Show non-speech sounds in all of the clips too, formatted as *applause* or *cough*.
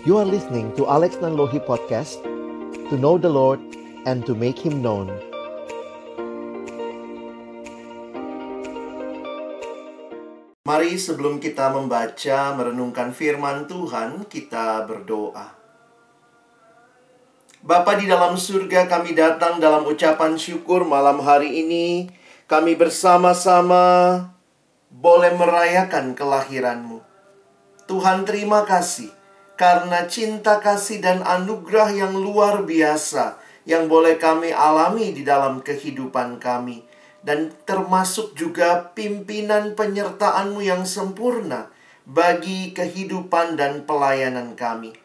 You are listening to Alex Nanlohi Podcast To know the Lord and to make Him known Mari sebelum kita membaca, merenungkan firman Tuhan, kita berdoa. Bapa di dalam surga, kami datang dalam ucapan syukur malam hari ini. Kami bersama-sama boleh merayakan kelahiranmu. Tuhan terima kasih karena cinta kasih dan anugerah yang luar biasa yang boleh kami alami di dalam kehidupan kami dan termasuk juga pimpinan penyertaanmu yang sempurna bagi kehidupan dan pelayanan kami.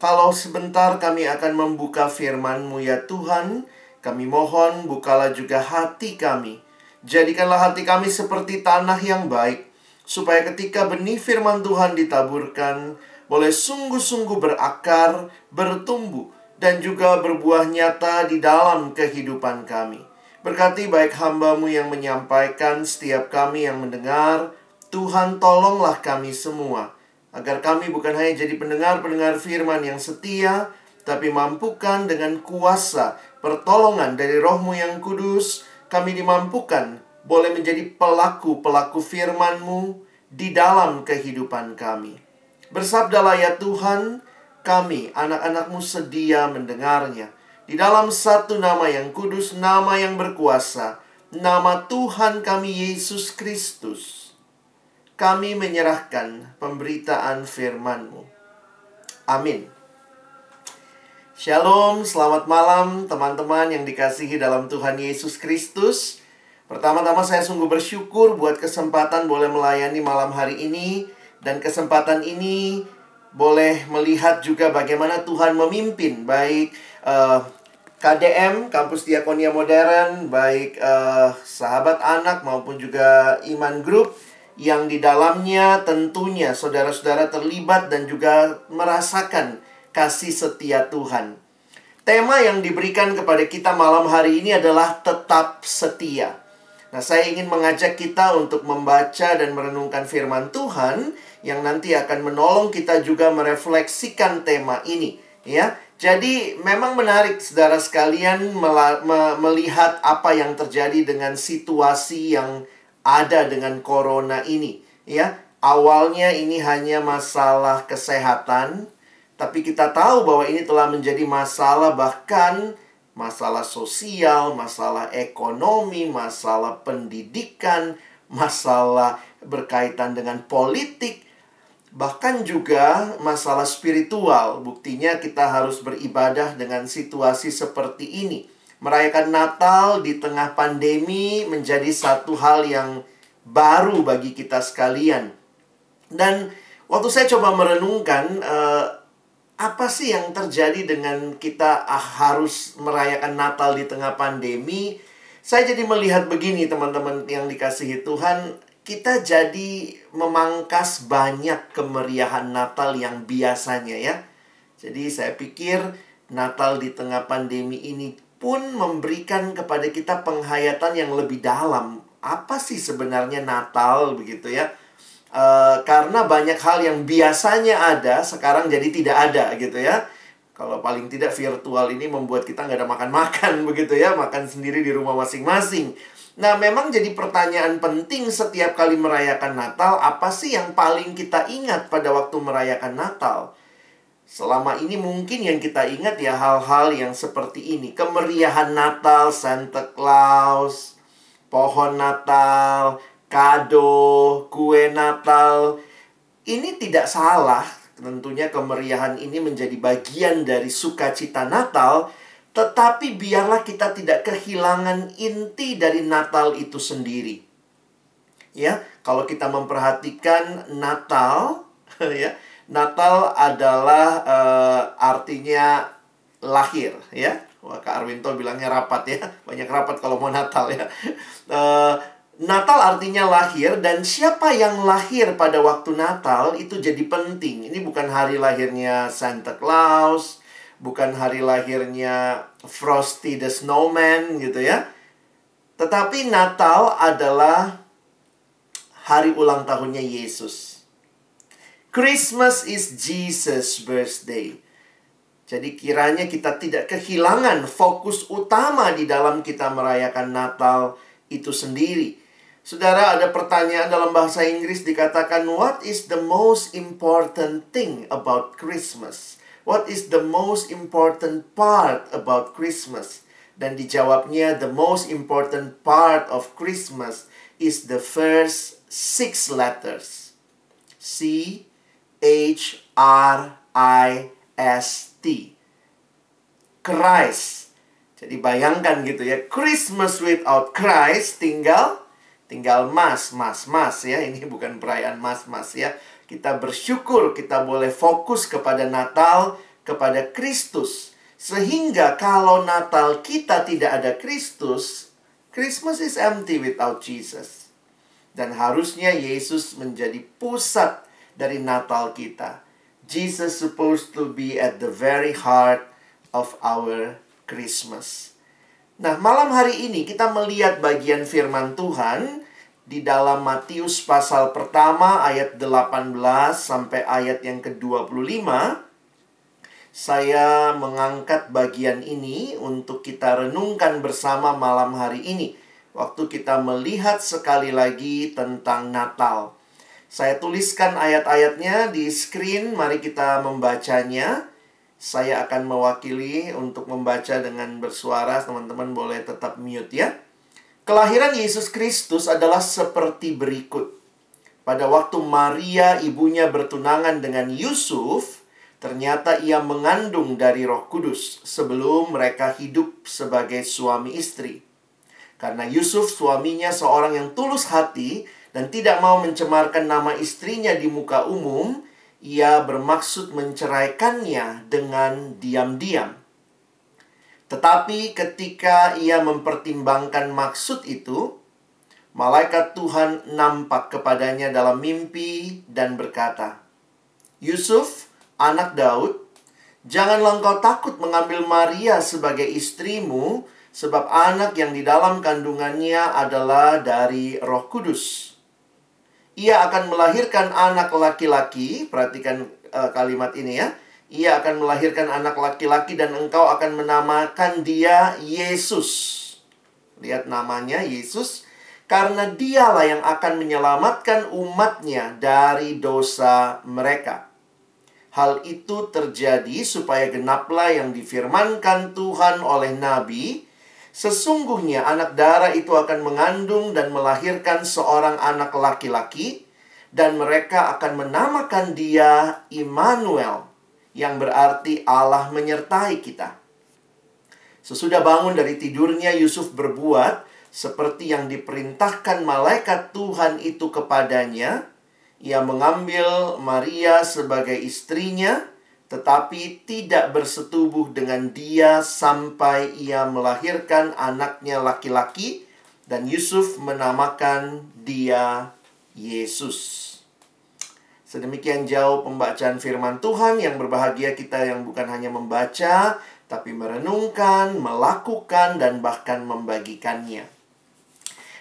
Kalau sebentar kami akan membuka firman-Mu ya Tuhan, kami mohon bukalah juga hati kami. Jadikanlah hati kami seperti tanah yang baik, supaya ketika benih firman Tuhan ditaburkan, boleh sungguh-sungguh berakar, bertumbuh, dan juga berbuah nyata di dalam kehidupan kami. Berkati baik hambamu yang menyampaikan, setiap kami yang mendengar, Tuhan tolonglah kami semua, agar kami bukan hanya jadi pendengar-pendengar firman yang setia, tapi mampukan dengan kuasa pertolongan dari rohmu yang kudus, kami dimampukan boleh menjadi pelaku-pelaku firman-Mu di dalam kehidupan kami. Bersabdalah ya Tuhan, kami anak-anakmu sedia mendengarnya. Di dalam satu nama yang kudus, nama yang berkuasa, nama Tuhan kami Yesus Kristus. Kami menyerahkan pemberitaan firman-Mu. Amin. Shalom, selamat malam teman-teman yang dikasihi dalam Tuhan Yesus Kristus. Pertama-tama saya sungguh bersyukur buat kesempatan boleh melayani malam hari ini dan kesempatan ini boleh melihat juga bagaimana Tuhan memimpin baik uh, eh, KDM Kampus Diakonia Modern, baik uh, sahabat anak maupun juga Iman Group yang di dalamnya tentunya saudara-saudara terlibat dan juga merasakan kasih setia Tuhan. Tema yang diberikan kepada kita malam hari ini adalah tetap setia. Nah, saya ingin mengajak kita untuk membaca dan merenungkan firman Tuhan yang nanti akan menolong kita juga merefleksikan tema ini, ya. Jadi, memang menarik saudara sekalian melihat apa yang terjadi dengan situasi yang ada dengan corona ini, ya. Awalnya ini hanya masalah kesehatan, tapi kita tahu bahwa ini telah menjadi masalah bahkan masalah sosial, masalah ekonomi, masalah pendidikan, masalah berkaitan dengan politik, bahkan juga masalah spiritual. Buktinya kita harus beribadah dengan situasi seperti ini. Merayakan Natal di tengah pandemi menjadi satu hal yang baru bagi kita sekalian. Dan waktu saya coba merenungkan, uh, apa sih yang terjadi dengan kita ah, harus merayakan Natal di tengah pandemi? Saya jadi melihat begini teman-teman yang dikasihi Tuhan, kita jadi memangkas banyak kemeriahan Natal yang biasanya ya. Jadi saya pikir Natal di tengah pandemi ini pun memberikan kepada kita penghayatan yang lebih dalam. Apa sih sebenarnya Natal begitu ya? Uh, karena banyak hal yang biasanya ada sekarang jadi tidak ada gitu ya. Kalau paling tidak virtual ini membuat kita nggak ada makan-makan *laughs* begitu ya, makan sendiri di rumah masing-masing. Nah, memang jadi pertanyaan penting setiap kali merayakan Natal, apa sih yang paling kita ingat pada waktu merayakan Natal? Selama ini mungkin yang kita ingat ya hal-hal yang seperti ini. Kemeriahan Natal, Santa Claus, pohon Natal, kado, kue Natal. Ini tidak salah, tentunya kemeriahan ini menjadi bagian dari sukacita Natal, tetapi biarlah kita tidak kehilangan inti dari Natal itu sendiri. Ya, kalau kita memperhatikan Natal, *laughs* ya, Natal adalah uh, artinya lahir, ya. Wah, Kak Arwinto bilangnya rapat ya, *laughs* banyak rapat kalau mau Natal ya. Uh, *laughs* Natal artinya lahir dan siapa yang lahir pada waktu Natal itu jadi penting. Ini bukan hari lahirnya Santa Claus, bukan hari lahirnya Frosty the Snowman gitu ya. Tetapi Natal adalah hari ulang tahunnya Yesus. Christmas is Jesus' birthday. Jadi kiranya kita tidak kehilangan fokus utama di dalam kita merayakan Natal itu sendiri. Saudara, ada pertanyaan dalam bahasa Inggris dikatakan, What is the most important thing about Christmas? What is the most important part about Christmas? Dan dijawabnya, the most important part of Christmas is the first six letters. C H R I S T. Christ. Jadi bayangkan gitu ya, Christmas without Christ tinggal tinggal mas, mas, mas ya. Ini bukan perayaan mas, mas ya. Kita bersyukur kita boleh fokus kepada Natal, kepada Kristus. Sehingga kalau Natal kita tidak ada Kristus, Christmas is empty without Jesus. Dan harusnya Yesus menjadi pusat dari Natal kita. Jesus supposed to be at the very heart of our Christmas. Nah, malam hari ini kita melihat bagian firman Tuhan di dalam Matius pasal pertama ayat 18 sampai ayat yang ke-25 saya mengangkat bagian ini untuk kita renungkan bersama malam hari ini. Waktu kita melihat sekali lagi tentang Natal. Saya tuliskan ayat-ayatnya di screen, mari kita membacanya. Saya akan mewakili untuk membaca dengan bersuara, teman-teman boleh tetap mute ya. Kelahiran Yesus Kristus adalah seperti berikut. Pada waktu Maria ibunya bertunangan dengan Yusuf, Ternyata ia mengandung dari Roh Kudus sebelum mereka hidup sebagai suami istri. Karena Yusuf suaminya seorang yang tulus hati dan tidak mau mencemarkan nama istrinya di muka umum, ia bermaksud menceraikannya dengan diam-diam. Tetapi ketika ia mempertimbangkan maksud itu, malaikat Tuhan nampak kepadanya dalam mimpi dan berkata, "Yusuf, anak Daud, janganlah engkau takut mengambil Maria sebagai istrimu, sebab anak yang di dalam kandungannya adalah dari Roh Kudus. Ia akan melahirkan anak laki-laki, perhatikan uh, kalimat ini ya. Ia akan melahirkan anak laki-laki dan engkau akan menamakan dia Yesus. Lihat namanya Yesus karena dialah yang akan menyelamatkan umatnya dari dosa mereka. Hal itu terjadi supaya genaplah yang difirmankan Tuhan oleh Nabi. Sesungguhnya anak darah itu akan mengandung dan melahirkan seorang anak laki-laki. Dan mereka akan menamakan dia Immanuel. Yang berarti Allah menyertai kita. Sesudah bangun dari tidurnya Yusuf berbuat seperti yang diperintahkan malaikat Tuhan itu kepadanya ia mengambil Maria sebagai istrinya, tetapi tidak bersetubuh dengan dia sampai ia melahirkan anaknya laki-laki, dan Yusuf menamakan dia Yesus. Sedemikian jauh pembacaan firman Tuhan yang berbahagia kita yang bukan hanya membaca, tapi merenungkan, melakukan, dan bahkan membagikannya.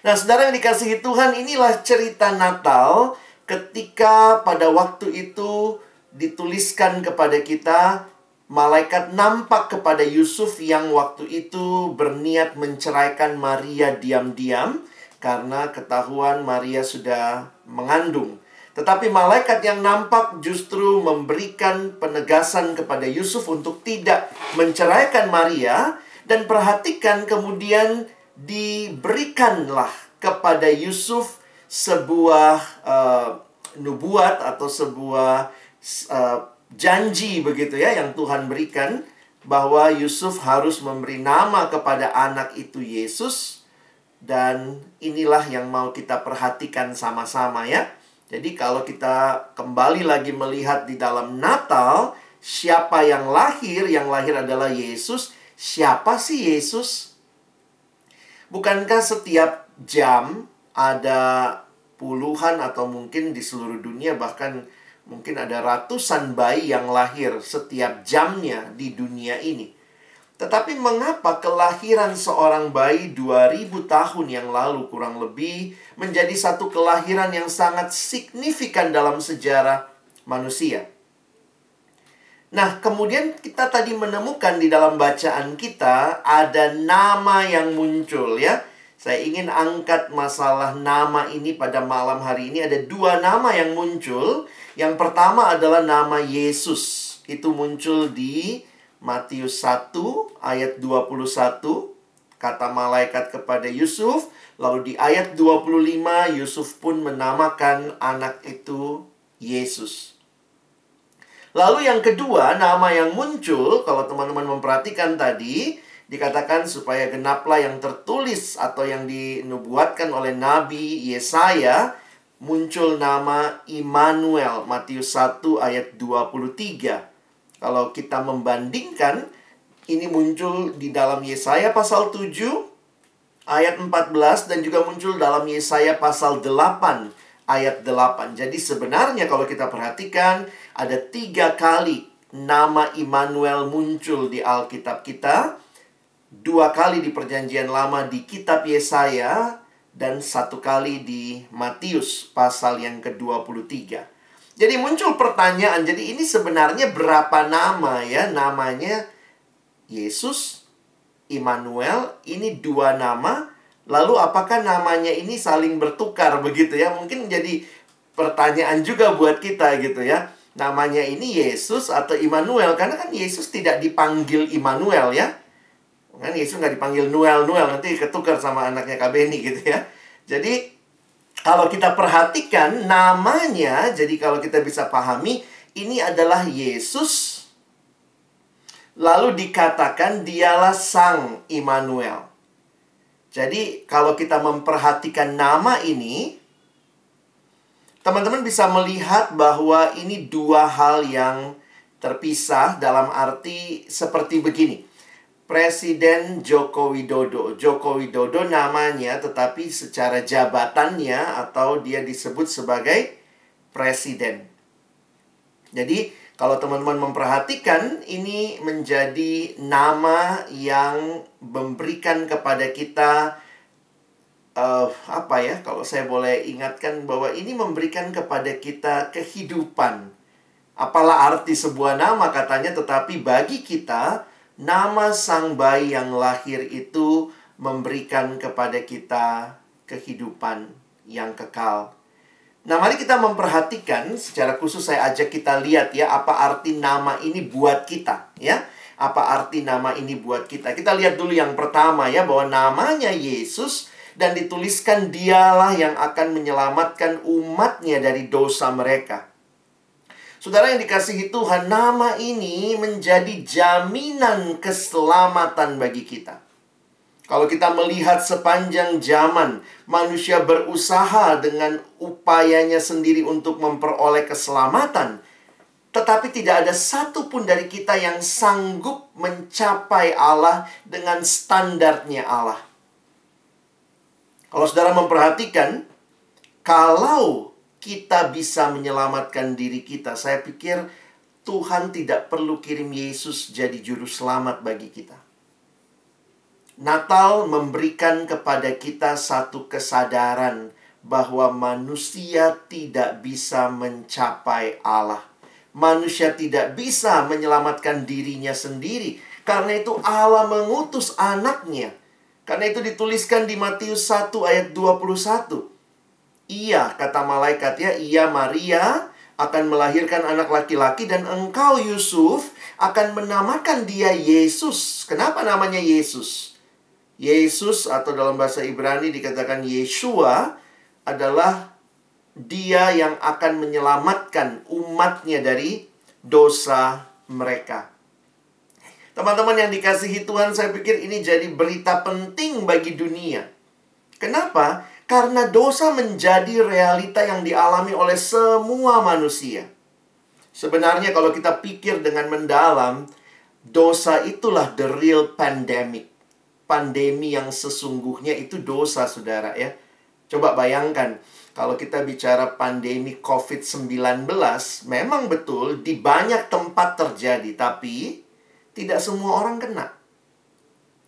Nah, saudara yang dikasihi Tuhan, inilah cerita Natal ketika pada waktu itu dituliskan kepada kita malaikat nampak kepada Yusuf yang waktu itu berniat menceraikan Maria diam-diam karena ketahuan Maria sudah mengandung. Tetapi malaikat yang nampak justru memberikan penegasan kepada Yusuf untuk tidak menceraikan Maria dan perhatikan kemudian diberikanlah kepada Yusuf sebuah uh, nubuat atau sebuah uh, janji begitu ya yang Tuhan berikan bahwa Yusuf harus memberi nama kepada anak itu Yesus dan inilah yang mau kita perhatikan sama-sama ya. Jadi kalau kita kembali lagi melihat di dalam Natal, siapa yang lahir? Yang lahir adalah Yesus. Siapa sih Yesus? Bukankah setiap jam ada puluhan atau mungkin di seluruh dunia bahkan mungkin ada ratusan bayi yang lahir setiap jamnya di dunia ini. Tetapi mengapa kelahiran seorang bayi 2000 tahun yang lalu kurang lebih menjadi satu kelahiran yang sangat signifikan dalam sejarah manusia. Nah, kemudian kita tadi menemukan di dalam bacaan kita ada nama yang muncul ya. Saya ingin angkat masalah nama ini pada malam hari ini. Ada dua nama yang muncul. Yang pertama adalah nama Yesus. Itu muncul di Matius 1 ayat 21. Kata malaikat kepada Yusuf. Lalu di ayat 25 Yusuf pun menamakan anak itu Yesus. Lalu yang kedua, nama yang muncul, kalau teman-teman memperhatikan tadi, dikatakan supaya genaplah yang tertulis atau yang dinubuatkan oleh Nabi Yesaya, muncul nama Immanuel, Matius 1 ayat 23. Kalau kita membandingkan, ini muncul di dalam Yesaya pasal 7 ayat 14 dan juga muncul dalam Yesaya pasal 8 ayat 8. Jadi sebenarnya kalau kita perhatikan ada tiga kali nama Immanuel muncul di Alkitab kita. Dua kali di perjanjian lama di kitab Yesaya dan satu kali di Matius pasal yang ke-23. Jadi muncul pertanyaan, jadi ini sebenarnya berapa nama ya? Namanya Yesus, Immanuel, ini dua nama Lalu apakah namanya ini saling bertukar begitu ya? Mungkin jadi pertanyaan juga buat kita gitu ya. Namanya ini Yesus atau Immanuel karena kan Yesus tidak dipanggil Immanuel ya. Kan Yesus nggak dipanggil Noel Noel nanti ketukar sama anaknya Kak Beni gitu ya. Jadi kalau kita perhatikan namanya, jadi kalau kita bisa pahami ini adalah Yesus lalu dikatakan dialah Sang Immanuel. Jadi, kalau kita memperhatikan nama ini, teman-teman bisa melihat bahwa ini dua hal yang terpisah dalam arti seperti begini. Presiden Joko Widodo. Joko Widodo namanya tetapi secara jabatannya atau dia disebut sebagai presiden. Jadi, kalau teman-teman memperhatikan, ini menjadi nama yang memberikan kepada kita uh, apa ya? Kalau saya boleh ingatkan bahwa ini memberikan kepada kita kehidupan. Apalah arti sebuah nama katanya, tetapi bagi kita nama sang bayi yang lahir itu memberikan kepada kita kehidupan yang kekal. Nah, mari kita memperhatikan secara khusus saya ajak kita lihat ya apa arti nama ini buat kita ya. Apa arti nama ini buat kita? Kita lihat dulu yang pertama ya bahwa namanya Yesus dan dituliskan dialah yang akan menyelamatkan umatnya dari dosa mereka. Saudara yang dikasihi Tuhan, nama ini menjadi jaminan keselamatan bagi kita. Kalau kita melihat sepanjang zaman, manusia berusaha dengan upayanya sendiri untuk memperoleh keselamatan, tetapi tidak ada satupun dari kita yang sanggup mencapai Allah dengan standarnya Allah. Kalau saudara memperhatikan, kalau kita bisa menyelamatkan diri kita, saya pikir Tuhan tidak perlu kirim Yesus jadi juru selamat bagi kita. Natal memberikan kepada kita satu kesadaran bahwa manusia tidak bisa mencapai Allah. Manusia tidak bisa menyelamatkan dirinya sendiri. Karena itu Allah mengutus anaknya. Karena itu dituliskan di Matius 1 ayat 21. Iya, kata malaikat ya, iya Maria akan melahirkan anak laki-laki dan engkau Yusuf akan menamakan dia Yesus. Kenapa namanya Yesus? Yesus atau dalam bahasa Ibrani dikatakan Yeshua adalah dia yang akan menyelamatkan umatnya dari dosa mereka. Teman-teman yang dikasihi Tuhan, saya pikir ini jadi berita penting bagi dunia. Kenapa? Karena dosa menjadi realita yang dialami oleh semua manusia. Sebenarnya kalau kita pikir dengan mendalam, dosa itulah the real pandemic pandemi yang sesungguhnya itu dosa, saudara ya. Coba bayangkan, kalau kita bicara pandemi COVID-19, memang betul di banyak tempat terjadi, tapi tidak semua orang kena.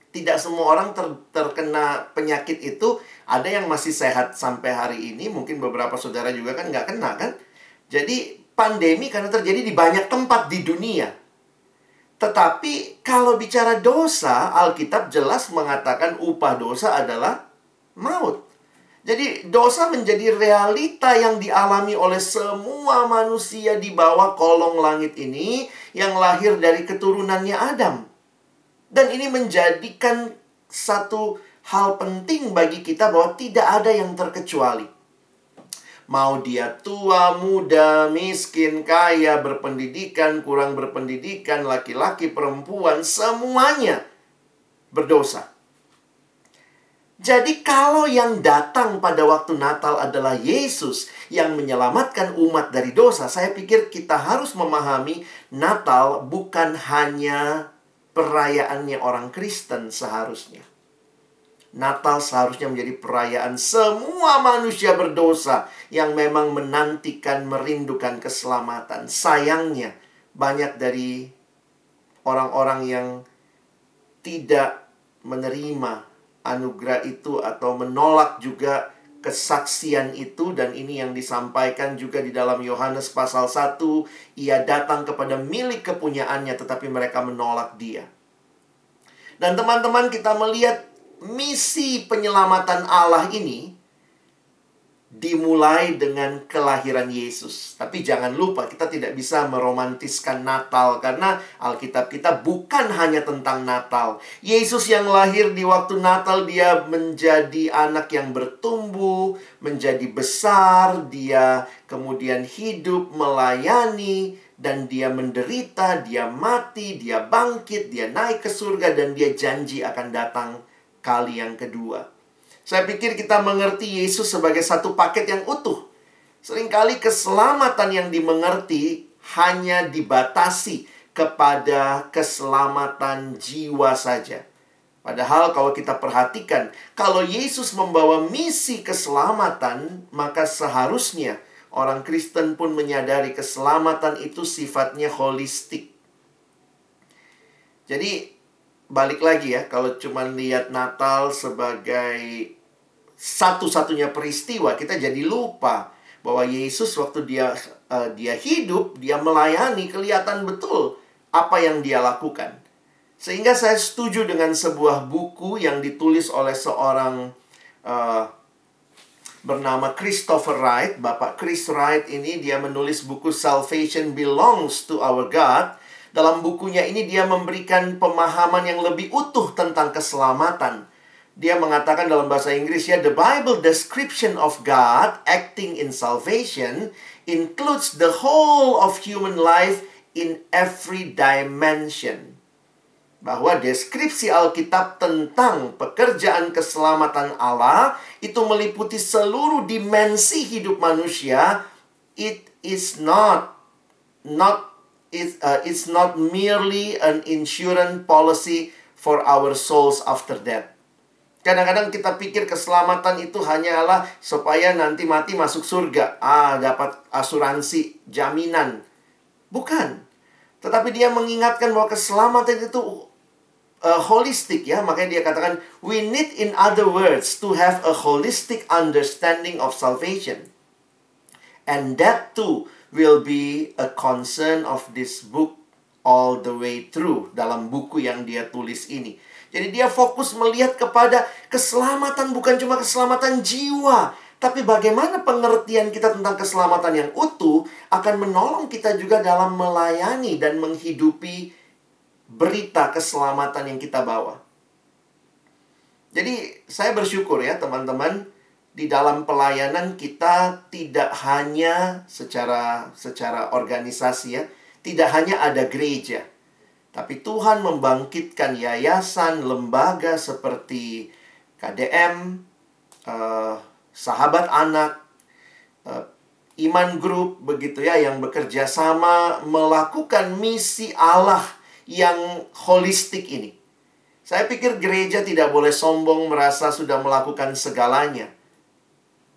Tidak semua orang ter terkena penyakit itu, ada yang masih sehat sampai hari ini, mungkin beberapa saudara juga kan nggak kena kan. Jadi pandemi karena terjadi di banyak tempat di dunia. Tetapi kalau bicara dosa, Alkitab jelas mengatakan upah dosa adalah maut. Jadi dosa menjadi realita yang dialami oleh semua manusia di bawah kolong langit ini yang lahir dari keturunannya Adam. Dan ini menjadikan satu hal penting bagi kita bahwa tidak ada yang terkecuali. Mau dia tua, muda, miskin, kaya, berpendidikan, kurang berpendidikan, laki-laki, perempuan, semuanya berdosa. Jadi kalau yang datang pada waktu Natal adalah Yesus yang menyelamatkan umat dari dosa, saya pikir kita harus memahami Natal bukan hanya perayaannya orang Kristen seharusnya. Natal seharusnya menjadi perayaan semua manusia berdosa yang memang menantikan, merindukan keselamatan. Sayangnya, banyak dari orang-orang yang tidak menerima anugerah itu atau menolak juga kesaksian itu dan ini yang disampaikan juga di dalam Yohanes pasal 1 ia datang kepada milik kepunyaannya tetapi mereka menolak dia. Dan teman-teman kita melihat misi penyelamatan Allah ini dimulai dengan kelahiran Yesus. Tapi jangan lupa kita tidak bisa meromantiskan Natal karena Alkitab kita bukan hanya tentang Natal. Yesus yang lahir di waktu Natal dia menjadi anak yang bertumbuh, menjadi besar, dia kemudian hidup melayani dan dia menderita, dia mati, dia bangkit, dia naik ke surga dan dia janji akan datang kali yang kedua. Saya pikir kita mengerti Yesus sebagai satu paket yang utuh. Seringkali keselamatan yang dimengerti hanya dibatasi kepada keselamatan jiwa saja. Padahal kalau kita perhatikan, kalau Yesus membawa misi keselamatan, maka seharusnya orang Kristen pun menyadari keselamatan itu sifatnya holistik. Jadi balik lagi ya, kalau cuma lihat Natal sebagai satu-satunya peristiwa, kita jadi lupa bahwa Yesus waktu dia uh, dia hidup, dia melayani, kelihatan betul apa yang dia lakukan. Sehingga saya setuju dengan sebuah buku yang ditulis oleh seorang uh, bernama Christopher Wright. Bapak Chris Wright ini dia menulis buku Salvation Belongs to Our God dalam bukunya ini dia memberikan pemahaman yang lebih utuh tentang keselamatan. Dia mengatakan dalam bahasa Inggris ya, the Bible description of God acting in salvation includes the whole of human life in every dimension. Bahwa deskripsi Alkitab tentang pekerjaan keselamatan Allah itu meliputi seluruh dimensi hidup manusia. It is not not it, uh, it's not merely an insurance policy for our souls after death. Kadang-kadang kita pikir keselamatan itu hanyalah supaya nanti mati masuk surga. Ah, dapat asuransi, jaminan. Bukan. Tetapi dia mengingatkan bahwa keselamatan itu uh, holistik ya. Makanya dia katakan, we need in other words to have a holistic understanding of salvation. And that too will be a concern of this book all the way through dalam buku yang dia tulis ini. Jadi dia fokus melihat kepada keselamatan bukan cuma keselamatan jiwa, tapi bagaimana pengertian kita tentang keselamatan yang utuh akan menolong kita juga dalam melayani dan menghidupi berita keselamatan yang kita bawa. Jadi saya bersyukur ya teman-teman di dalam pelayanan kita tidak hanya secara secara organisasi ya, tidak hanya ada gereja. Tapi Tuhan membangkitkan yayasan, lembaga seperti KDM, eh, sahabat anak, uh, iman group begitu ya yang bekerja sama melakukan misi Allah yang holistik ini. Saya pikir gereja tidak boleh sombong merasa sudah melakukan segalanya.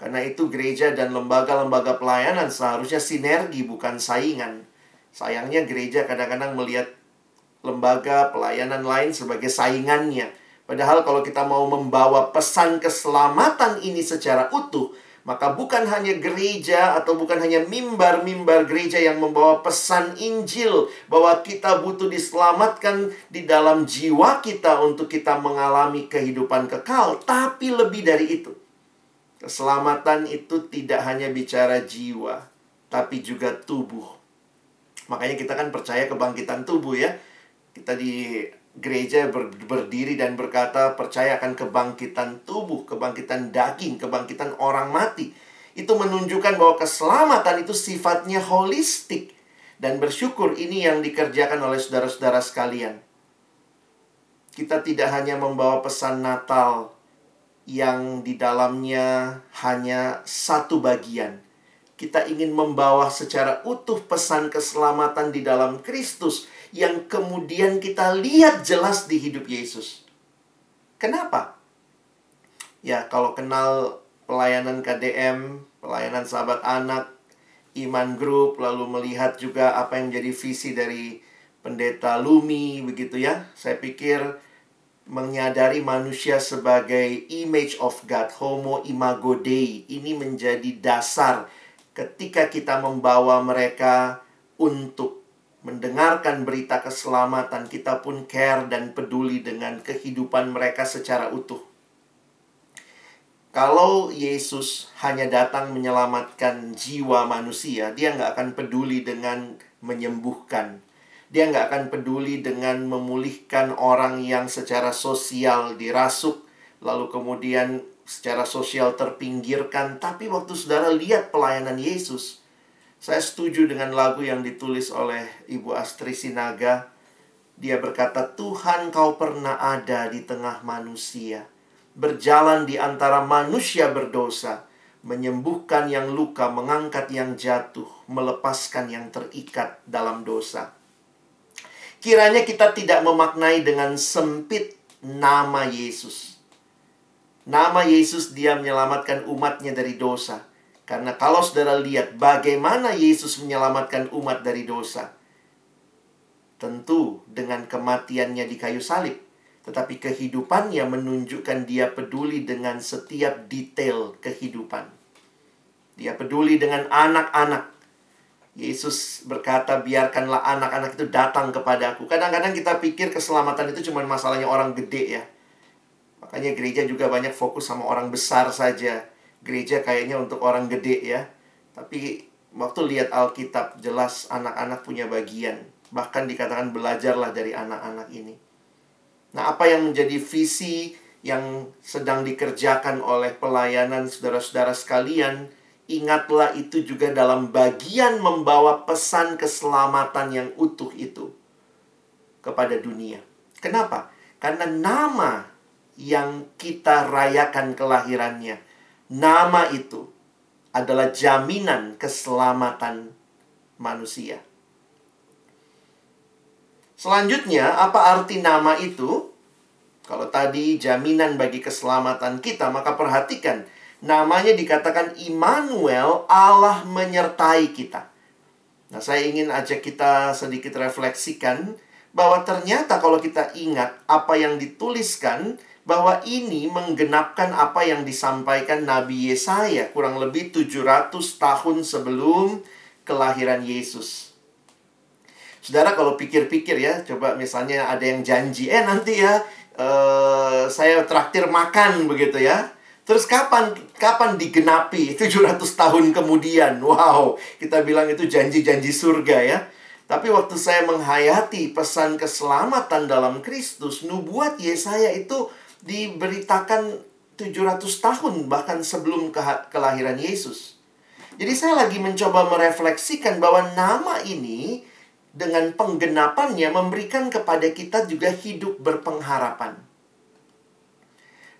Karena itu gereja dan lembaga-lembaga pelayanan seharusnya sinergi bukan saingan. Sayangnya gereja kadang-kadang melihat lembaga pelayanan lain sebagai saingannya. Padahal kalau kita mau membawa pesan keselamatan ini secara utuh, Maka bukan hanya gereja atau bukan hanya mimbar-mimbar gereja yang membawa pesan Injil bahwa kita butuh diselamatkan di dalam jiwa kita untuk kita mengalami kehidupan kekal, tapi lebih dari itu. Keselamatan itu tidak hanya bicara jiwa, tapi juga tubuh. Makanya kita kan percaya kebangkitan tubuh ya. Kita di gereja ber, berdiri dan berkata percaya akan kebangkitan tubuh, kebangkitan daging, kebangkitan orang mati. Itu menunjukkan bahwa keselamatan itu sifatnya holistik. Dan bersyukur ini yang dikerjakan oleh saudara-saudara sekalian. Kita tidak hanya membawa pesan Natal yang di dalamnya hanya satu bagian. Kita ingin membawa secara utuh pesan keselamatan di dalam Kristus yang kemudian kita lihat jelas di hidup Yesus. Kenapa? Ya, kalau kenal pelayanan KDM, pelayanan sahabat anak, iman grup, lalu melihat juga apa yang menjadi visi dari pendeta Lumi, begitu ya. Saya pikir menyadari manusia sebagai image of God, homo imago Dei, ini menjadi dasar ketika kita membawa mereka untuk mendengarkan berita keselamatan, kita pun care dan peduli dengan kehidupan mereka secara utuh. Kalau Yesus hanya datang menyelamatkan jiwa manusia, dia nggak akan peduli dengan menyembuhkan. Dia nggak akan peduli dengan memulihkan orang yang secara sosial dirasuk, lalu kemudian secara sosial terpinggirkan. Tapi waktu saudara lihat pelayanan Yesus, saya setuju dengan lagu yang ditulis oleh Ibu Astri Sinaga. Dia berkata, "Tuhan, Kau pernah ada di tengah manusia, berjalan di antara manusia berdosa, menyembuhkan yang luka, mengangkat yang jatuh, melepaskan yang terikat dalam dosa." Kiranya kita tidak memaknai dengan sempit nama Yesus. Nama Yesus dia menyelamatkan umatnya dari dosa. Karena kalau saudara lihat bagaimana Yesus menyelamatkan umat dari dosa, tentu dengan kematiannya di kayu salib, tetapi kehidupannya menunjukkan dia peduli dengan setiap detail kehidupan. Dia peduli dengan anak-anak. Yesus berkata, biarkanlah anak-anak itu datang kepadaku. Kadang-kadang kita pikir keselamatan itu cuma masalahnya orang gede ya. Makanya gereja juga banyak fokus sama orang besar saja gereja kayaknya untuk orang gede ya. Tapi waktu lihat Alkitab jelas anak-anak punya bagian. Bahkan dikatakan belajarlah dari anak-anak ini. Nah, apa yang menjadi visi yang sedang dikerjakan oleh pelayanan saudara-saudara sekalian, ingatlah itu juga dalam bagian membawa pesan keselamatan yang utuh itu kepada dunia. Kenapa? Karena nama yang kita rayakan kelahirannya Nama itu adalah jaminan keselamatan manusia. Selanjutnya, apa arti nama itu? Kalau tadi jaminan bagi keselamatan kita, maka perhatikan namanya dikatakan Immanuel, Allah menyertai kita. Nah, saya ingin ajak kita sedikit refleksikan bahwa ternyata kalau kita ingat apa yang dituliskan bahwa ini menggenapkan apa yang disampaikan Nabi Yesaya kurang lebih 700 tahun sebelum kelahiran Yesus. Saudara kalau pikir-pikir ya, coba misalnya ada yang janji, eh nanti ya uh, saya traktir makan begitu ya. Terus kapan kapan digenapi *laughs* 700 tahun kemudian? Wow, kita bilang itu janji-janji surga ya. Tapi waktu saya menghayati pesan keselamatan dalam Kristus, nubuat Yesaya itu diberitakan 700 tahun bahkan sebelum ke kelahiran Yesus. Jadi saya lagi mencoba merefleksikan bahwa nama ini dengan penggenapannya memberikan kepada kita juga hidup berpengharapan.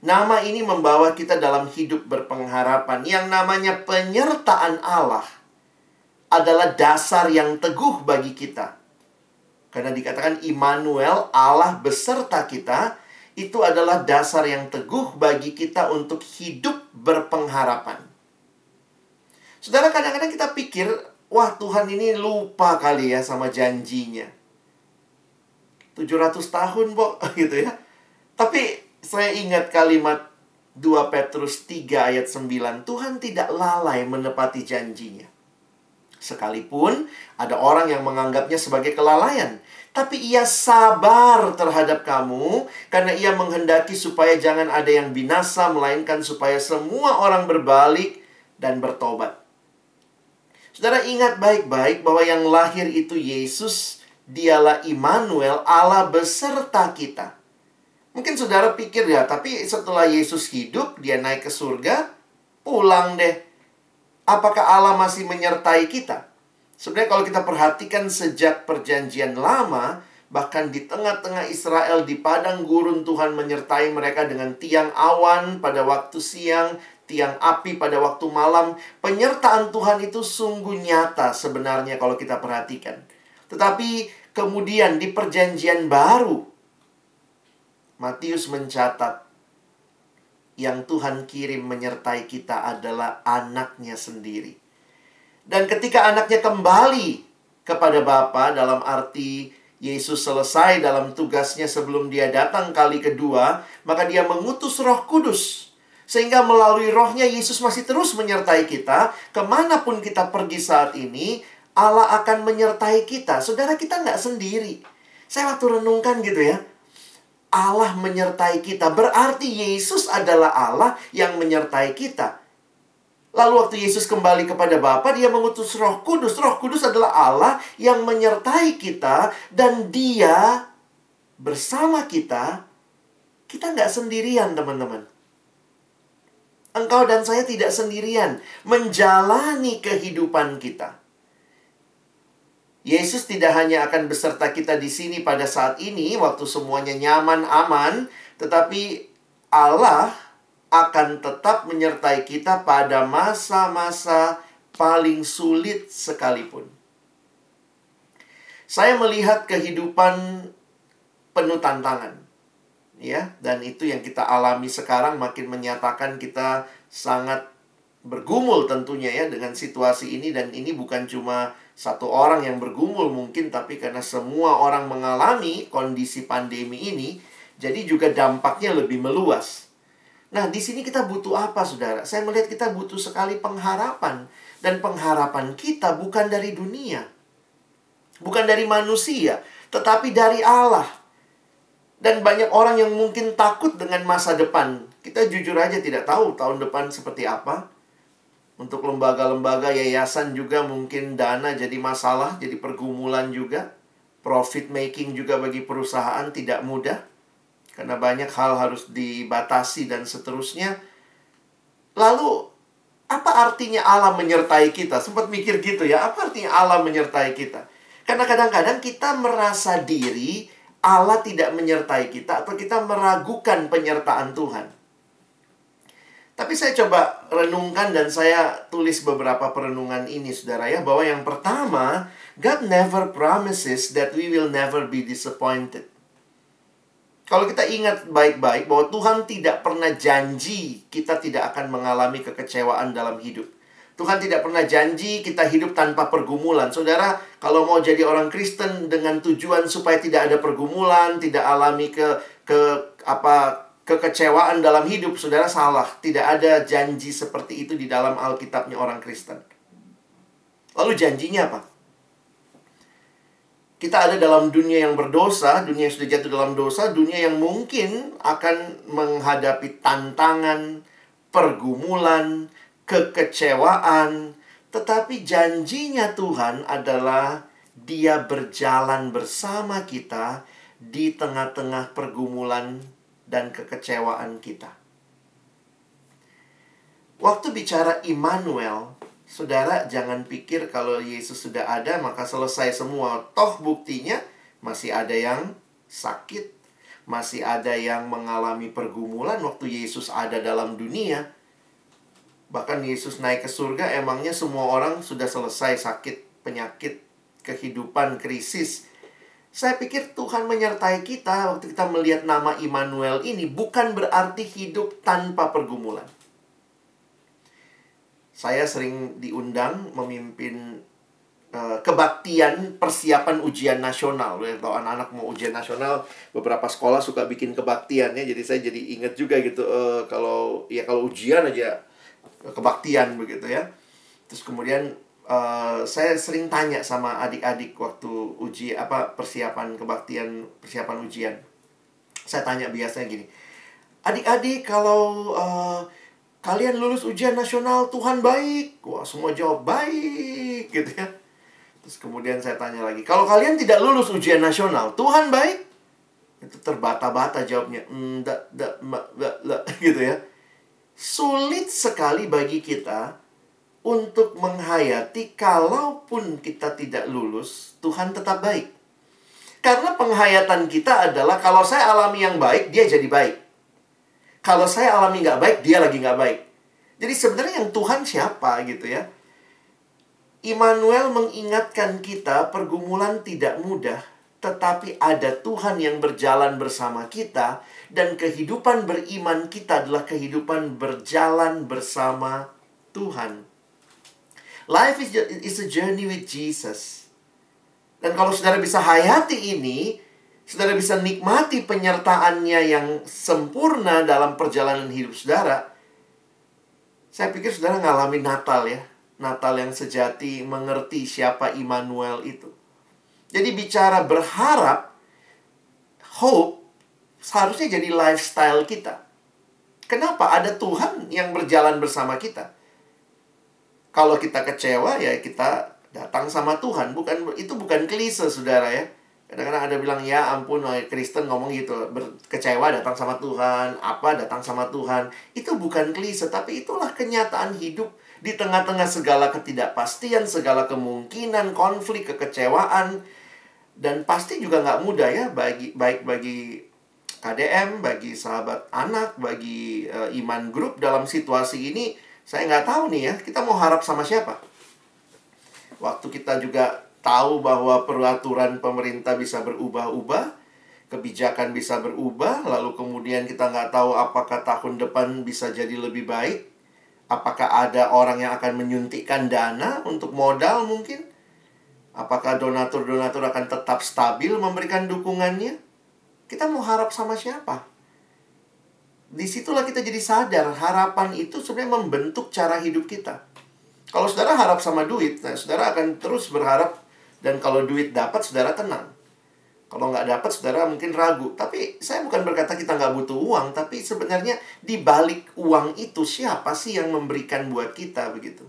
Nama ini membawa kita dalam hidup berpengharapan yang namanya penyertaan Allah adalah dasar yang teguh bagi kita. Karena dikatakan Immanuel, Allah beserta kita, itu adalah dasar yang teguh bagi kita untuk hidup berpengharapan. Saudara, kadang-kadang kita pikir, wah Tuhan ini lupa kali ya sama janjinya. 700 tahun, Bo, *laughs* gitu ya. Tapi saya ingat kalimat 2 Petrus 3 ayat 9, Tuhan tidak lalai menepati janjinya. Sekalipun ada orang yang menganggapnya sebagai kelalaian, tapi ia sabar terhadap kamu karena ia menghendaki supaya jangan ada yang binasa melainkan supaya semua orang berbalik dan bertobat. Saudara ingat baik-baik bahwa yang lahir itu Yesus, dialah Immanuel, Allah beserta kita. Mungkin saudara pikir ya, tapi setelah Yesus hidup, dia naik ke surga, pulang deh. Apakah Allah masih menyertai kita? Sebenarnya kalau kita perhatikan sejak perjanjian lama, bahkan di tengah-tengah Israel di padang gurun Tuhan menyertai mereka dengan tiang awan pada waktu siang, tiang api pada waktu malam, penyertaan Tuhan itu sungguh nyata sebenarnya kalau kita perhatikan. Tetapi kemudian di perjanjian baru, Matius mencatat yang Tuhan kirim menyertai kita adalah anaknya sendiri. Dan ketika anaknya kembali kepada Bapa dalam arti Yesus selesai dalam tugasnya sebelum dia datang kali kedua, maka dia mengutus roh kudus sehingga melalui rohnya Yesus masih terus menyertai kita. Ke mana pun kita pergi saat ini, Allah akan menyertai kita. Saudara kita nggak sendiri. Saya waktu renungkan gitu ya. Allah menyertai kita. Berarti Yesus adalah Allah yang menyertai kita. Lalu waktu Yesus kembali kepada Bapa, dia mengutus Roh Kudus. Roh Kudus adalah Allah yang menyertai kita dan dia bersama kita. Kita nggak sendirian, teman-teman. Engkau dan saya tidak sendirian menjalani kehidupan kita. Yesus tidak hanya akan beserta kita di sini pada saat ini, waktu semuanya nyaman, aman, tetapi Allah akan tetap menyertai kita pada masa-masa paling sulit sekalipun. Saya melihat kehidupan penuh tantangan ya dan itu yang kita alami sekarang makin menyatakan kita sangat bergumul tentunya ya dengan situasi ini dan ini bukan cuma satu orang yang bergumul mungkin tapi karena semua orang mengalami kondisi pandemi ini jadi juga dampaknya lebih meluas. Nah, di sini kita butuh apa, Saudara? Saya melihat kita butuh sekali pengharapan dan pengharapan kita bukan dari dunia. Bukan dari manusia, tetapi dari Allah. Dan banyak orang yang mungkin takut dengan masa depan. Kita jujur aja tidak tahu tahun depan seperti apa. Untuk lembaga-lembaga yayasan juga mungkin dana jadi masalah, jadi pergumulan juga. Profit making juga bagi perusahaan tidak mudah. Karena banyak hal harus dibatasi dan seterusnya. Lalu, apa artinya Allah menyertai kita? Sempat mikir gitu ya, apa artinya Allah menyertai kita? Karena kadang-kadang kita merasa diri Allah tidak menyertai kita atau kita meragukan penyertaan Tuhan. Tapi saya coba renungkan dan saya tulis beberapa perenungan ini saudara ya bahwa yang pertama God never promises that we will never be disappointed. Kalau kita ingat baik-baik bahwa Tuhan tidak pernah janji kita tidak akan mengalami kekecewaan dalam hidup. Tuhan tidak pernah janji kita hidup tanpa pergumulan. Saudara, kalau mau jadi orang Kristen dengan tujuan supaya tidak ada pergumulan, tidak alami ke ke apa kekecewaan dalam hidup, Saudara salah. Tidak ada janji seperti itu di dalam Alkitabnya orang Kristen. Lalu janjinya apa? Kita ada dalam dunia yang berdosa, dunia yang sudah jatuh dalam dosa, dunia yang mungkin akan menghadapi tantangan, pergumulan, kekecewaan, tetapi janjinya Tuhan adalah Dia berjalan bersama kita di tengah-tengah pergumulan dan kekecewaan kita. Waktu bicara Immanuel, saudara jangan pikir kalau Yesus sudah ada maka selesai semua. Toh buktinya masih ada yang sakit, masih ada yang mengalami pergumulan waktu Yesus ada dalam dunia Bahkan Yesus naik ke surga, emangnya semua orang sudah selesai sakit, penyakit, kehidupan, krisis. Saya pikir Tuhan menyertai kita waktu kita melihat nama Immanuel ini bukan berarti hidup tanpa pergumulan. Saya sering diundang memimpin uh, kebaktian persiapan ujian nasional. Kalau anak-anak mau ujian nasional, beberapa sekolah suka bikin kebaktian ya. Jadi saya jadi ingat juga gitu uh, kalau ya kalau ujian aja kebaktian begitu ya. Terus kemudian uh, saya sering tanya sama adik-adik waktu uji apa persiapan kebaktian persiapan ujian. Saya tanya biasanya gini, adik-adik kalau uh, kalian lulus ujian nasional Tuhan baik? Wah semua jawab baik gitu ya. Terus kemudian saya tanya lagi kalau kalian tidak lulus ujian nasional Tuhan baik? Itu terbata-bata jawabnya enggak, enggak *laughs* gitu ya. Sulit sekali bagi kita untuk menghayati kalaupun kita tidak lulus Tuhan tetap baik karena penghayatan kita adalah kalau saya alami yang baik dia jadi baik kalau saya alami nggak baik, dia lagi nggak baik. Jadi sebenarnya yang Tuhan siapa gitu ya? Immanuel mengingatkan kita pergumulan tidak mudah, tetapi ada Tuhan yang berjalan bersama kita dan kehidupan beriman kita adalah kehidupan berjalan bersama Tuhan. Life is, is a journey with Jesus. Dan kalau saudara bisa hayati ini, saudara bisa nikmati penyertaannya yang sempurna dalam perjalanan hidup saudara, saya pikir saudara ngalami Natal ya. Natal yang sejati mengerti siapa Immanuel itu. Jadi bicara berharap, hope, seharusnya jadi lifestyle kita. Kenapa? Ada Tuhan yang berjalan bersama kita. Kalau kita kecewa ya kita datang sama Tuhan, bukan itu bukan klise saudara ya Kadang-kadang ada bilang, ya ampun, Kristen ngomong gitu. Kecewa datang sama Tuhan, apa datang sama Tuhan. Itu bukan klise, tapi itulah kenyataan hidup di tengah-tengah segala ketidakpastian, segala kemungkinan, konflik, kekecewaan. Dan pasti juga nggak mudah ya, bagi baik bagi KDM, bagi sahabat anak, bagi uh, iman grup dalam situasi ini. Saya nggak tahu nih ya, kita mau harap sama siapa? Waktu kita juga tahu bahwa peraturan pemerintah bisa berubah-ubah, kebijakan bisa berubah, lalu kemudian kita nggak tahu apakah tahun depan bisa jadi lebih baik, apakah ada orang yang akan menyuntikkan dana untuk modal mungkin, apakah donatur-donatur akan tetap stabil memberikan dukungannya, kita mau harap sama siapa? Di situlah kita jadi sadar harapan itu sebenarnya membentuk cara hidup kita. Kalau saudara harap sama duit, nah saudara akan terus berharap dan kalau duit dapat, saudara tenang. Kalau nggak dapat, saudara mungkin ragu. Tapi saya bukan berkata kita nggak butuh uang, tapi sebenarnya di balik uang itu siapa sih yang memberikan buat kita begitu?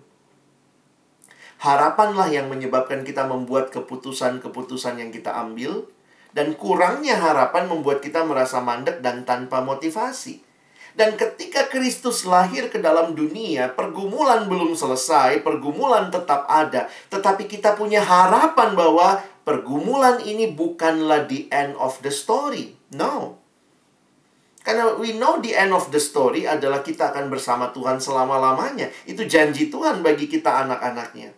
Harapanlah yang menyebabkan kita membuat keputusan-keputusan yang kita ambil, dan kurangnya harapan membuat kita merasa mandek dan tanpa motivasi. Dan ketika Kristus lahir ke dalam dunia, pergumulan belum selesai, pergumulan tetap ada, tetapi kita punya harapan bahwa pergumulan ini bukanlah the end of the story. No. Karena we know the end of the story adalah kita akan bersama Tuhan selama-lamanya. Itu janji Tuhan bagi kita anak-anaknya.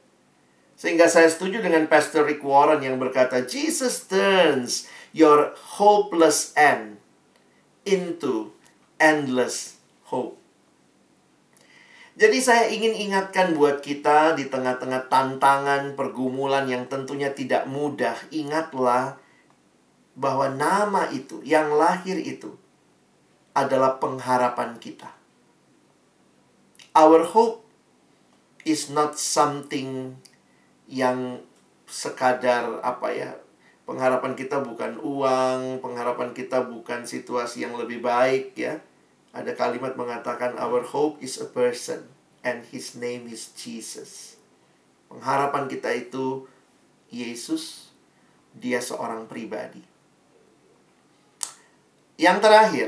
Sehingga saya setuju dengan Pastor Rick Warren yang berkata, Jesus turns your hopeless end into endless hope. Jadi saya ingin ingatkan buat kita di tengah-tengah tantangan pergumulan yang tentunya tidak mudah, ingatlah bahwa nama itu yang lahir itu adalah pengharapan kita. Our hope is not something yang sekadar apa ya Pengharapan kita bukan uang, pengharapan kita bukan situasi yang lebih baik ya. Ada kalimat mengatakan our hope is a person and his name is Jesus. Pengharapan kita itu Yesus, dia seorang pribadi. Yang terakhir,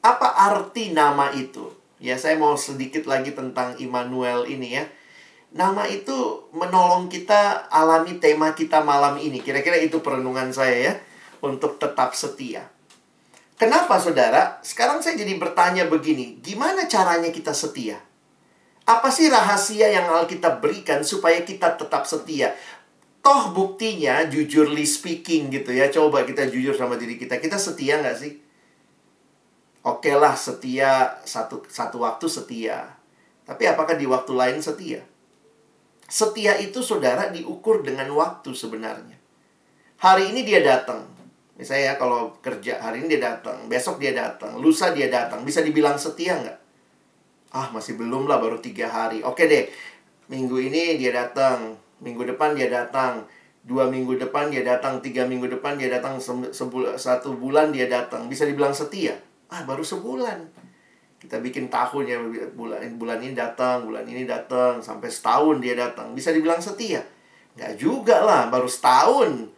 apa arti nama itu? Ya, saya mau sedikit lagi tentang Immanuel ini ya nama itu menolong kita alami tema kita malam ini. Kira-kira itu perenungan saya ya untuk tetap setia. Kenapa saudara? Sekarang saya jadi bertanya begini, gimana caranya kita setia? Apa sih rahasia yang Alkitab berikan supaya kita tetap setia? Toh buktinya, jujurly speaking gitu ya. Coba kita jujur sama diri kita. Kita setia nggak sih? Oke lah, setia satu, satu waktu setia. Tapi apakah di waktu lain setia? Setia itu saudara diukur dengan waktu sebenarnya. Hari ini dia datang. Misalnya kalau kerja, hari ini dia datang. Besok dia datang. Lusa dia datang. Bisa dibilang setia nggak? Ah, masih belum lah, baru tiga hari. Oke deh, minggu ini dia datang. Minggu depan dia datang dua minggu depan dia datang, tiga minggu depan dia datang, satu bulan dia datang. Bisa dibilang setia? Ah, baru sebulan. Kita bikin tahun ya, bulan, bulan ini datang, bulan ini datang, sampai setahun dia datang. Bisa dibilang setia? Nggak juga lah, baru setahun.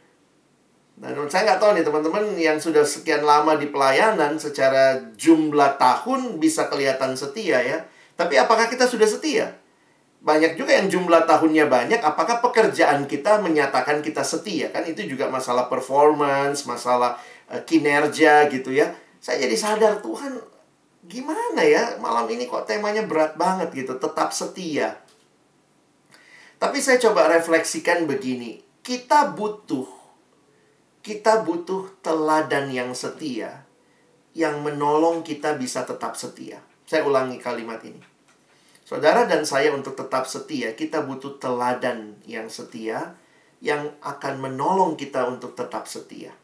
Dan saya nggak tahu nih teman-teman yang sudah sekian lama di pelayanan secara jumlah tahun bisa kelihatan setia ya. Tapi apakah kita sudah setia? banyak juga yang jumlah tahunnya banyak, apakah pekerjaan kita menyatakan kita setia? Kan itu juga masalah performance, masalah uh, kinerja gitu ya. Saya jadi sadar Tuhan gimana ya malam ini kok temanya berat banget gitu, tetap setia. Tapi saya coba refleksikan begini, kita butuh kita butuh teladan yang setia yang menolong kita bisa tetap setia. Saya ulangi kalimat ini. Saudara dan saya untuk tetap setia, kita butuh teladan yang setia yang akan menolong kita untuk tetap setia.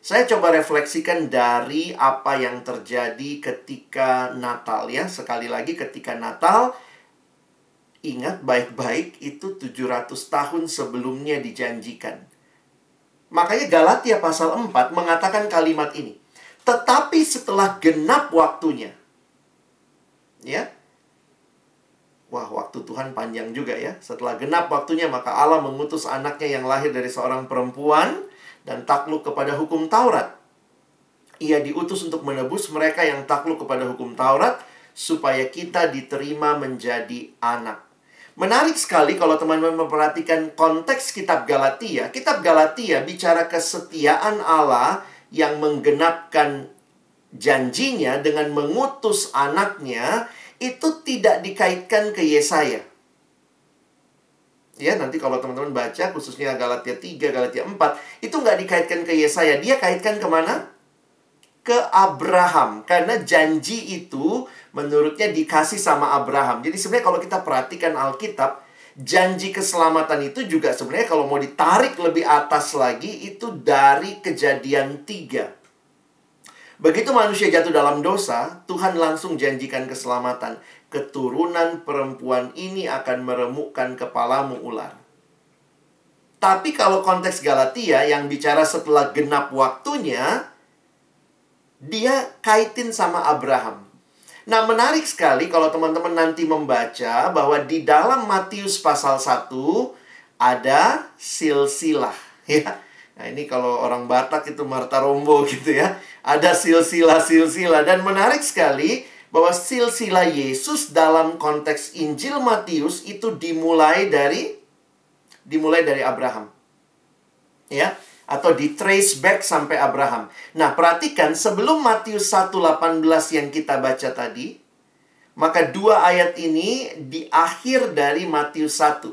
Saya coba refleksikan dari apa yang terjadi ketika Natal ya. Sekali lagi ketika Natal ingat baik-baik itu 700 tahun sebelumnya dijanjikan. Makanya Galatia pasal 4 mengatakan kalimat ini. Tetapi setelah genap waktunya, Ya. Wah, waktu Tuhan panjang juga ya. Setelah genap waktunya, maka Allah mengutus anaknya yang lahir dari seorang perempuan dan takluk kepada hukum Taurat. Ia diutus untuk menebus mereka yang takluk kepada hukum Taurat, supaya kita diterima menjadi anak. Menarik sekali kalau teman-teman memperhatikan konteks kitab Galatia. Kitab Galatia bicara kesetiaan Allah yang menggenapkan janjinya dengan mengutus anaknya itu tidak dikaitkan ke Yesaya. Ya, nanti kalau teman-teman baca khususnya Galatia 3, Galatia 4, itu nggak dikaitkan ke Yesaya. Dia kaitkan ke mana? Ke Abraham. Karena janji itu menurutnya dikasih sama Abraham. Jadi sebenarnya kalau kita perhatikan Alkitab, janji keselamatan itu juga sebenarnya kalau mau ditarik lebih atas lagi, itu dari kejadian 3. Begitu manusia jatuh dalam dosa, Tuhan langsung janjikan keselamatan. Keturunan perempuan ini akan meremukkan kepalamu ular. Tapi kalau konteks Galatia yang bicara setelah genap waktunya, dia kaitin sama Abraham. Nah, menarik sekali kalau teman-teman nanti membaca bahwa di dalam Matius pasal 1 ada silsilah *laughs* ya. Nah, ini kalau orang Batak itu Marta Rombo *laughs* gitu ya. Ada silsilah-silsilah dan menarik sekali bahwa silsilah Yesus dalam konteks Injil Matius itu dimulai dari dimulai dari Abraham. Ya, atau di trace back sampai Abraham. Nah, perhatikan sebelum Matius 1:18 yang kita baca tadi, maka dua ayat ini di akhir dari Matius 1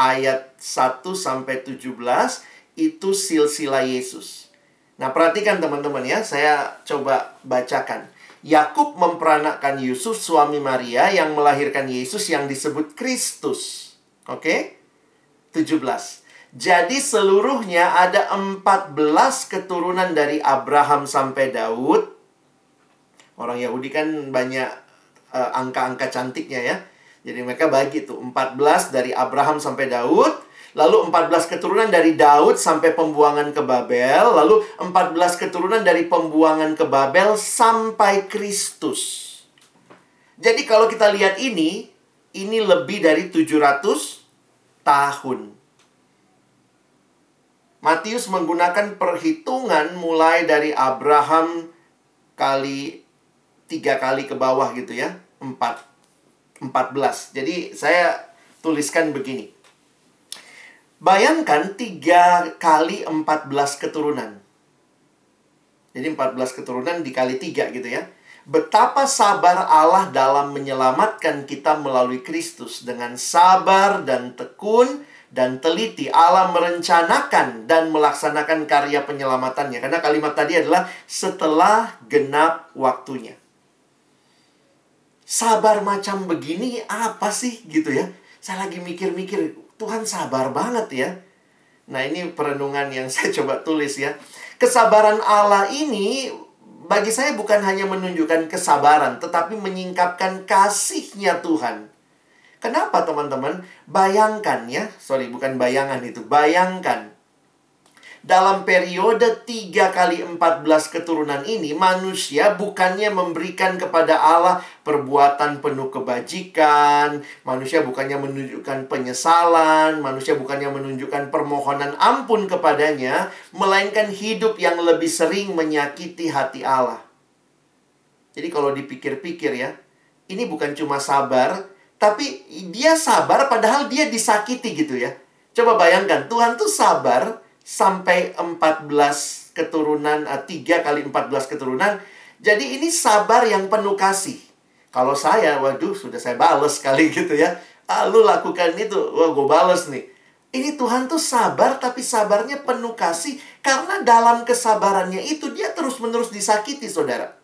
ayat 1 sampai 17 itu silsilah Yesus. Nah, perhatikan teman-teman ya, saya coba bacakan. Yakub memperanakan Yusuf suami Maria yang melahirkan Yesus yang disebut Kristus. Oke? Okay? 17. Jadi seluruhnya ada 14 keturunan dari Abraham sampai Daud. Orang Yahudi kan banyak uh, angka-angka cantiknya ya. Jadi mereka bagi tuh 14 dari Abraham sampai Daud, Lalu 14 keturunan dari Daud sampai pembuangan ke Babel. Lalu 14 keturunan dari pembuangan ke Babel sampai Kristus. Jadi kalau kita lihat ini, ini lebih dari 700 tahun. Matius menggunakan perhitungan mulai dari Abraham kali tiga kali ke bawah gitu ya. Empat. 14. Jadi saya tuliskan begini. Bayangkan 3 kali 14 keturunan. Jadi 14 keturunan dikali 3 gitu ya. Betapa sabar Allah dalam menyelamatkan kita melalui Kristus. Dengan sabar dan tekun dan teliti Allah merencanakan dan melaksanakan karya penyelamatannya. Karena kalimat tadi adalah setelah genap waktunya. sabar macam begini apa sih gitu ya? Saya lagi mikir-mikir, Tuhan sabar banget ya. Nah, ini perenungan yang *laughs* saya coba tulis ya. Kesabaran Allah ini bagi saya bukan hanya menunjukkan kesabaran, tetapi menyingkapkan kasihnya Tuhan. Kenapa teman-teman? Bayangkan ya, sorry bukan bayangan itu, bayangkan dalam periode 3 kali 14 keturunan ini, manusia bukannya memberikan kepada Allah perbuatan penuh kebajikan, manusia bukannya menunjukkan penyesalan, manusia bukannya menunjukkan permohonan ampun kepadanya, melainkan hidup yang lebih sering menyakiti hati Allah. Jadi kalau dipikir-pikir ya, ini bukan cuma sabar, tapi dia sabar padahal dia disakiti gitu ya. Coba bayangkan, Tuhan tuh sabar sampai 14 keturunan, 3 eh, kali 14 keturunan. Jadi ini sabar yang penuh kasih. Kalau saya, waduh, sudah saya bales kali *laughs* gitu ya. Ah, lu lakukan itu, wah gue bales nih. Ini Tuhan tuh sabar, tapi sabarnya penuh kasih. Karena dalam kesabarannya itu, dia terus-menerus disakiti, saudara.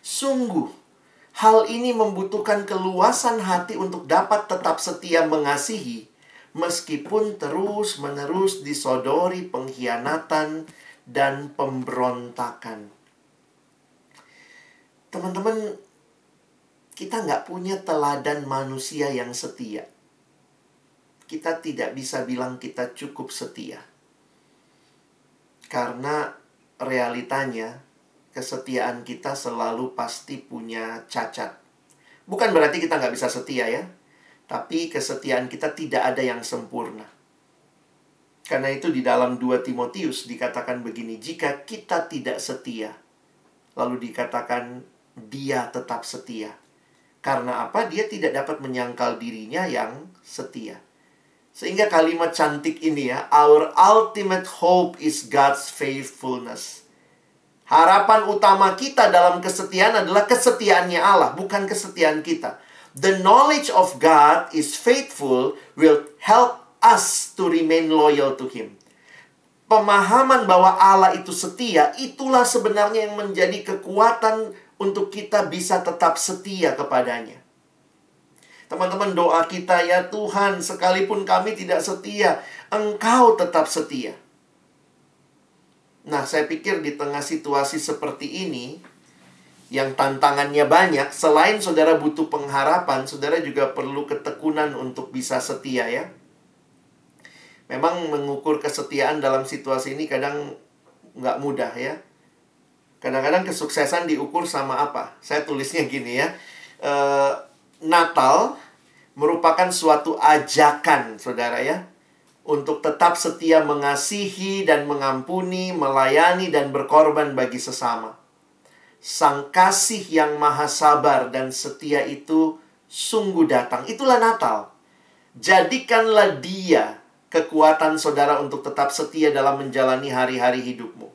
Sungguh, hal ini membutuhkan keluasan hati untuk dapat tetap setia mengasihi meskipun terus-menerus disodori pengkhianatan dan pemberontakan. Teman-teman, kita nggak punya teladan manusia yang setia. Kita tidak bisa bilang kita cukup setia. Karena realitanya, kesetiaan kita selalu pasti punya cacat. Bukan berarti kita nggak bisa setia ya. Tapi kesetiaan kita tidak ada yang sempurna. Karena itu di dalam 2 Timotius dikatakan begini, jika kita tidak setia, lalu dikatakan dia tetap setia. Karena apa? Dia tidak dapat menyangkal dirinya yang setia. Sehingga kalimat cantik ini ya, our ultimate hope is God's faithfulness. Harapan utama kita dalam kesetiaan adalah kesetiaannya Allah, bukan kesetiaan kita the knowledge of God is faithful will help us to remain loyal to Him. Pemahaman bahwa Allah itu setia, itulah sebenarnya yang menjadi kekuatan untuk kita bisa tetap setia kepadanya. Teman-teman doa kita ya Tuhan, sekalipun kami tidak setia, Engkau tetap setia. Nah, saya pikir di tengah situasi seperti ini, yang tantangannya banyak, selain saudara butuh pengharapan, saudara juga perlu ketekunan untuk bisa setia ya. Memang mengukur kesetiaan dalam situasi ini kadang nggak mudah ya. Kadang-kadang kesuksesan diukur sama apa? Saya tulisnya gini ya. E, Natal merupakan suatu ajakan, saudara ya. Untuk tetap setia mengasihi dan mengampuni, melayani dan berkorban bagi sesama Sang kasih yang maha sabar dan setia itu sungguh datang. Itulah Natal. Jadikanlah dia kekuatan saudara untuk tetap setia dalam menjalani hari-hari hidupmu.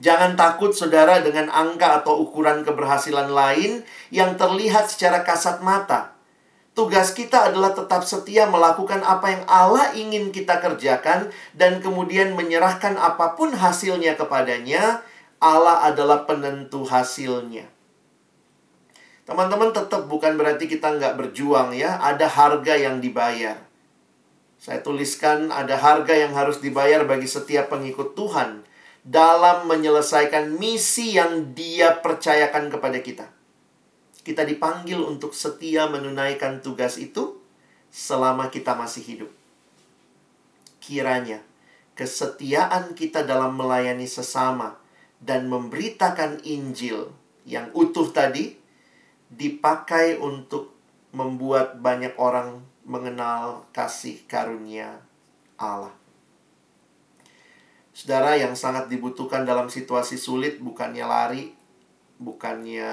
Jangan takut saudara dengan angka atau ukuran keberhasilan lain yang terlihat secara kasat mata. Tugas kita adalah tetap setia melakukan apa yang Allah ingin kita kerjakan dan kemudian menyerahkan apa pun hasilnya kepadanya Allah adalah penentu hasilnya. Teman-teman tetap bukan berarti kita nggak berjuang ya. Ada harga yang dibayar. Saya tuliskan ada harga yang harus dibayar bagi setiap pengikut Tuhan dalam menyelesaikan misi yang dia percayakan kepada kita. Kita dipanggil untuk setia menunaikan tugas itu selama kita masih hidup. Kiranya kesetiaan kita dalam melayani sesama dan memberitakan Injil yang utuh tadi dipakai untuk membuat banyak orang mengenal kasih karunia Allah. Saudara yang sangat dibutuhkan dalam situasi sulit bukannya lari, bukannya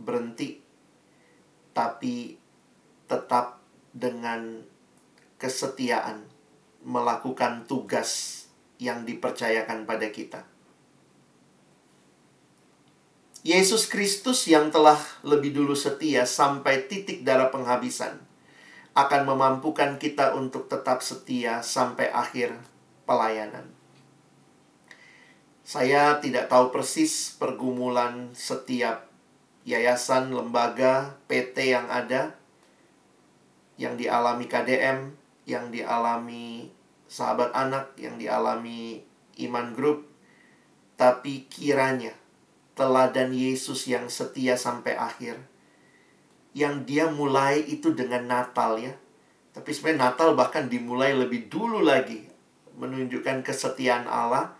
berhenti, tapi tetap dengan kesetiaan melakukan tugas yang dipercayakan pada kita. Yesus Kristus yang telah lebih dulu setia sampai titik darah penghabisan akan memampukan kita untuk tetap setia sampai akhir pelayanan. Saya tidak tahu persis pergumulan setiap yayasan, lembaga, PT yang ada, yang dialami KDM, yang dialami sahabat anak, yang dialami iman grup, tapi kiranya teladan Yesus yang setia sampai akhir, yang dia mulai itu dengan Natal ya. Tapi sebenarnya Natal bahkan dimulai lebih dulu lagi, menunjukkan kesetiaan Allah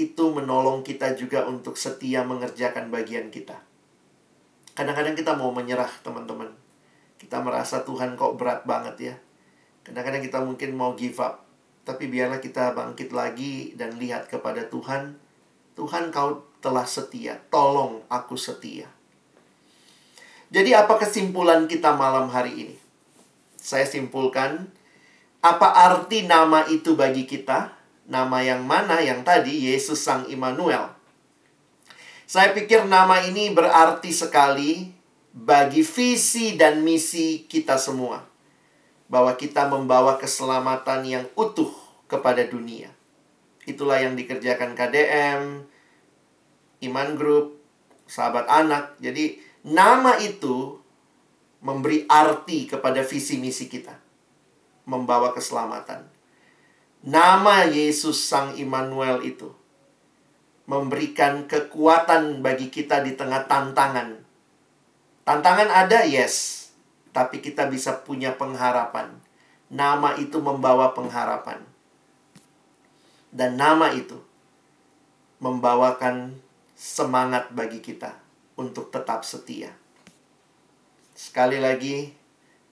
itu menolong kita juga untuk setia mengerjakan bagian kita. Kadang-kadang kita mau menyerah, teman-teman. Kita merasa Tuhan kok berat banget ya. Kadang-kadang kita mungkin mau give up. Tapi biarlah kita bangkit lagi dan lihat kepada Tuhan. Tuhan kau telah setia. Tolong aku setia. Jadi apa kesimpulan kita malam hari ini? Saya simpulkan, apa arti nama itu bagi kita? Nama yang mana yang tadi Yesus Sang Immanuel. Saya pikir nama ini berarti sekali bagi visi dan misi kita semua. Bahwa kita membawa keselamatan yang utuh kepada dunia. Itulah yang dikerjakan KDM, Iman Group, Sahabat Anak. Jadi nama itu memberi arti kepada visi misi kita. Membawa keselamatan. Nama Yesus Sang Immanuel itu memberikan kekuatan bagi kita di tengah tantangan. Tantangan ada, yes, tapi kita bisa punya pengharapan. Nama itu membawa pengharapan, dan nama itu membawakan semangat bagi kita untuk tetap setia. Sekali lagi,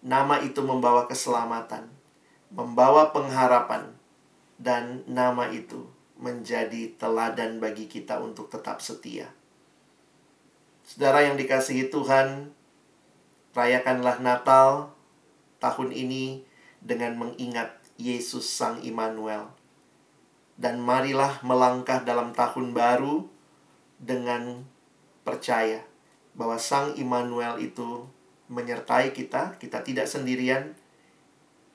nama itu membawa keselamatan, membawa pengharapan dan nama itu menjadi teladan bagi kita untuk tetap setia. Saudara yang dikasihi Tuhan, rayakanlah Natal tahun ini dengan mengingat Yesus Sang Immanuel. Dan marilah melangkah dalam tahun baru dengan percaya bahwa Sang Immanuel itu menyertai kita, kita tidak sendirian.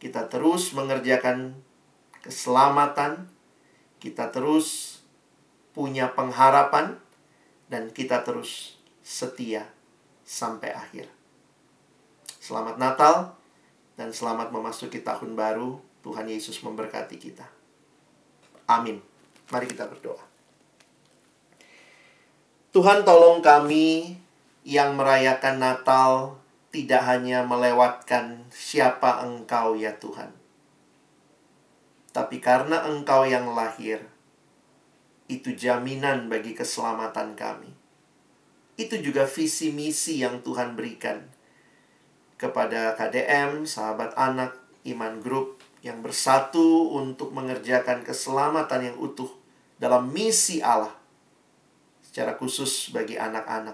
Kita terus mengerjakan keselamatan, kita terus punya pengharapan, dan kita terus setia sampai akhir. Selamat Natal dan selamat memasuki tahun baru. Tuhan Yesus memberkati kita. Amin. Mari kita berdoa. Tuhan tolong kami yang merayakan Natal tidak hanya melewatkan siapa Engkau ya Tuhan tapi karena Engkau yang lahir, itu jaminan bagi keselamatan kami. Itu juga visi misi yang Tuhan berikan kepada KDM, sahabat anak, iman grup yang bersatu untuk mengerjakan keselamatan yang utuh dalam misi Allah secara khusus bagi anak-anak.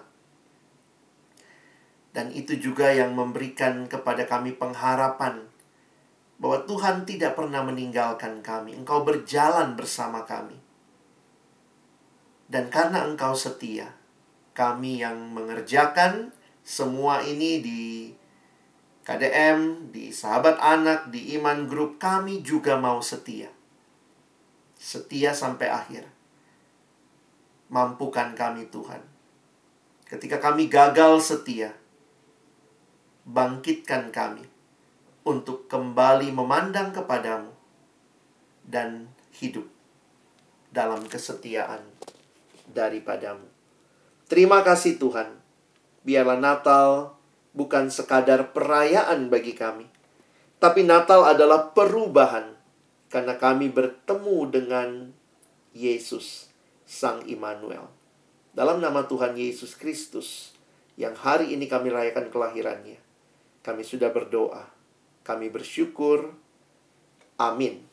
Dan itu juga yang memberikan kepada kami pengharapan bahwa Tuhan tidak pernah meninggalkan kami. Engkau berjalan bersama kami. Dan karena Engkau setia, kami yang mengerjakan semua ini di KDM, di Sahabat Anak, di Iman Group, kami juga mau setia. Setia sampai akhir. Mampukan kami Tuhan. Ketika kami gagal setia, bangkitkan kami untuk kembali memandang kepadamu dan hidup dalam kesetiaan daripadamu. Terima kasih Tuhan. Biarlah Natal bukan sekadar perayaan bagi kami, tapi Natal adalah perubahan karena kami bertemu dengan Yesus Sang Immanuel. Dalam nama Tuhan Yesus Kristus yang hari ini kami rayakan kelahirannya, kami sudah berdoa kami bersyukur. Amin.